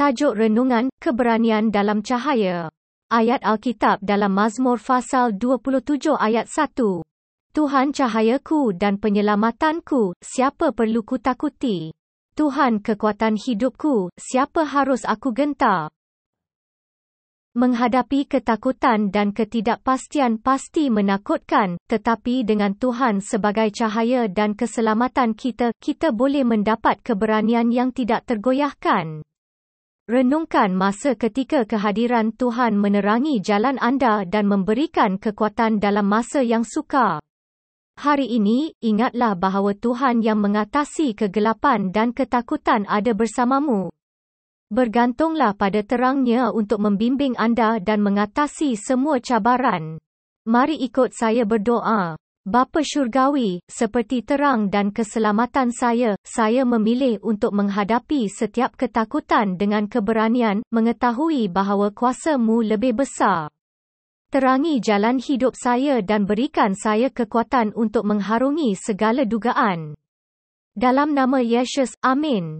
Tajuk Renungan, Keberanian dalam Cahaya. Ayat Alkitab dalam Mazmur Fasal 27 ayat 1. Tuhan cahayaku dan penyelamatanku, siapa perlu kutakuti? Tuhan kekuatan hidupku, siapa harus aku gentar? Menghadapi ketakutan dan ketidakpastian pasti menakutkan, tetapi dengan Tuhan sebagai cahaya dan keselamatan kita, kita boleh mendapat keberanian yang tidak tergoyahkan. Renungkan masa ketika kehadiran Tuhan menerangi jalan anda dan memberikan kekuatan dalam masa yang sukar. Hari ini, ingatlah bahawa Tuhan yang mengatasi kegelapan dan ketakutan ada bersamamu. Bergantunglah pada terangnya untuk membimbing anda dan mengatasi semua cabaran. Mari ikut saya berdoa. Bapa syurgawi, seperti terang dan keselamatan saya, saya memilih untuk menghadapi setiap ketakutan dengan keberanian, mengetahui bahawa kuasamu lebih besar. Terangi jalan hidup saya dan berikan saya kekuatan untuk mengharungi segala dugaan. Dalam nama Yesus, Amin.